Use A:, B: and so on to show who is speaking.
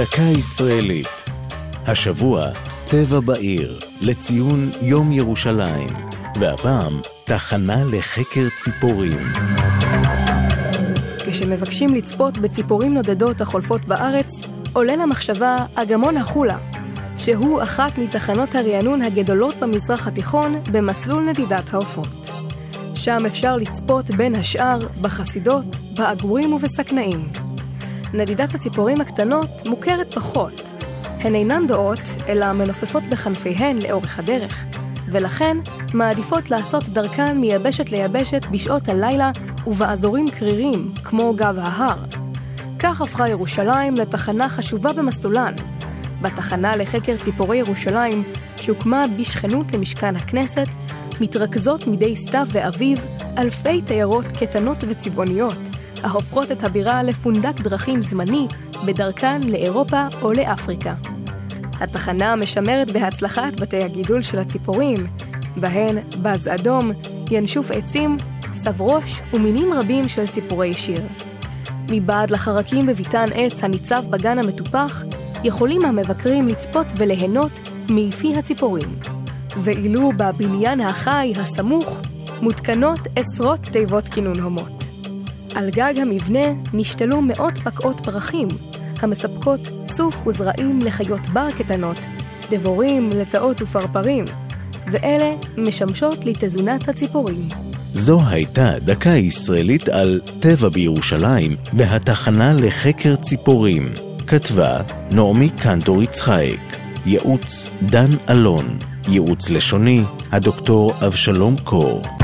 A: דקה ישראלית. השבוע, טבע בעיר, לציון יום ירושלים. והפעם, תחנה לחקר ציפורים.
B: כשמבקשים לצפות בציפורים נודדות החולפות בארץ, עולה למחשבה אגמון החולה, שהוא אחת מתחנות הרענון הגדולות במזרח התיכון במסלול נדידת העופות. שם אפשר לצפות בין השאר בחסידות, בעגורים ובסכנאים. נדידת הציפורים הקטנות מוכרת פחות. הן אינן דועות, אלא מנופפות בכנפיהן לאורך הדרך, ולכן מעדיפות לעשות דרכן מיבשת ליבשת בשעות הלילה ובאזורים קרירים, כמו גב ההר. כך הפכה ירושלים לתחנה חשובה במסלולן. בתחנה לחקר ציפורי ירושלים, שהוקמה בשכנות למשכן הכנסת, מתרכזות מדי סתיו ואביב אלפי תיירות קטנות וצבעוניות, ההופכות את הבירה לפונדק דרכים זמני בדרכן לאירופה או לאפריקה. התחנה משמרת בהצלחה את בתי הגידול של הציפורים, בהן בז אדום, ינשוף עצים, סברוש ומינים רבים של ציפורי שיר. מבעד לחרקים בביתן עץ הניצב בגן המטופח, יכולים המבקרים לצפות וליהנות מיפי הציפורים. ואילו בבניין החי הסמוך מותקנות עשרות תיבות כינון הומות. על גג המבנה נשתלו מאות פקעות פרחים, המספקות צוף וזרעים לחיות בר קטנות, דבורים, לטאות ופרפרים, ואלה משמשות לתזונת הציפורים.
A: זו הייתה דקה ישראלית על טבע בירושלים והתחנה לחקר ציפורים. כתבה נעמי קנטור יצחייק, ייעוץ דן אלון, ייעוץ לשוני הדוקטור אבשלום קור.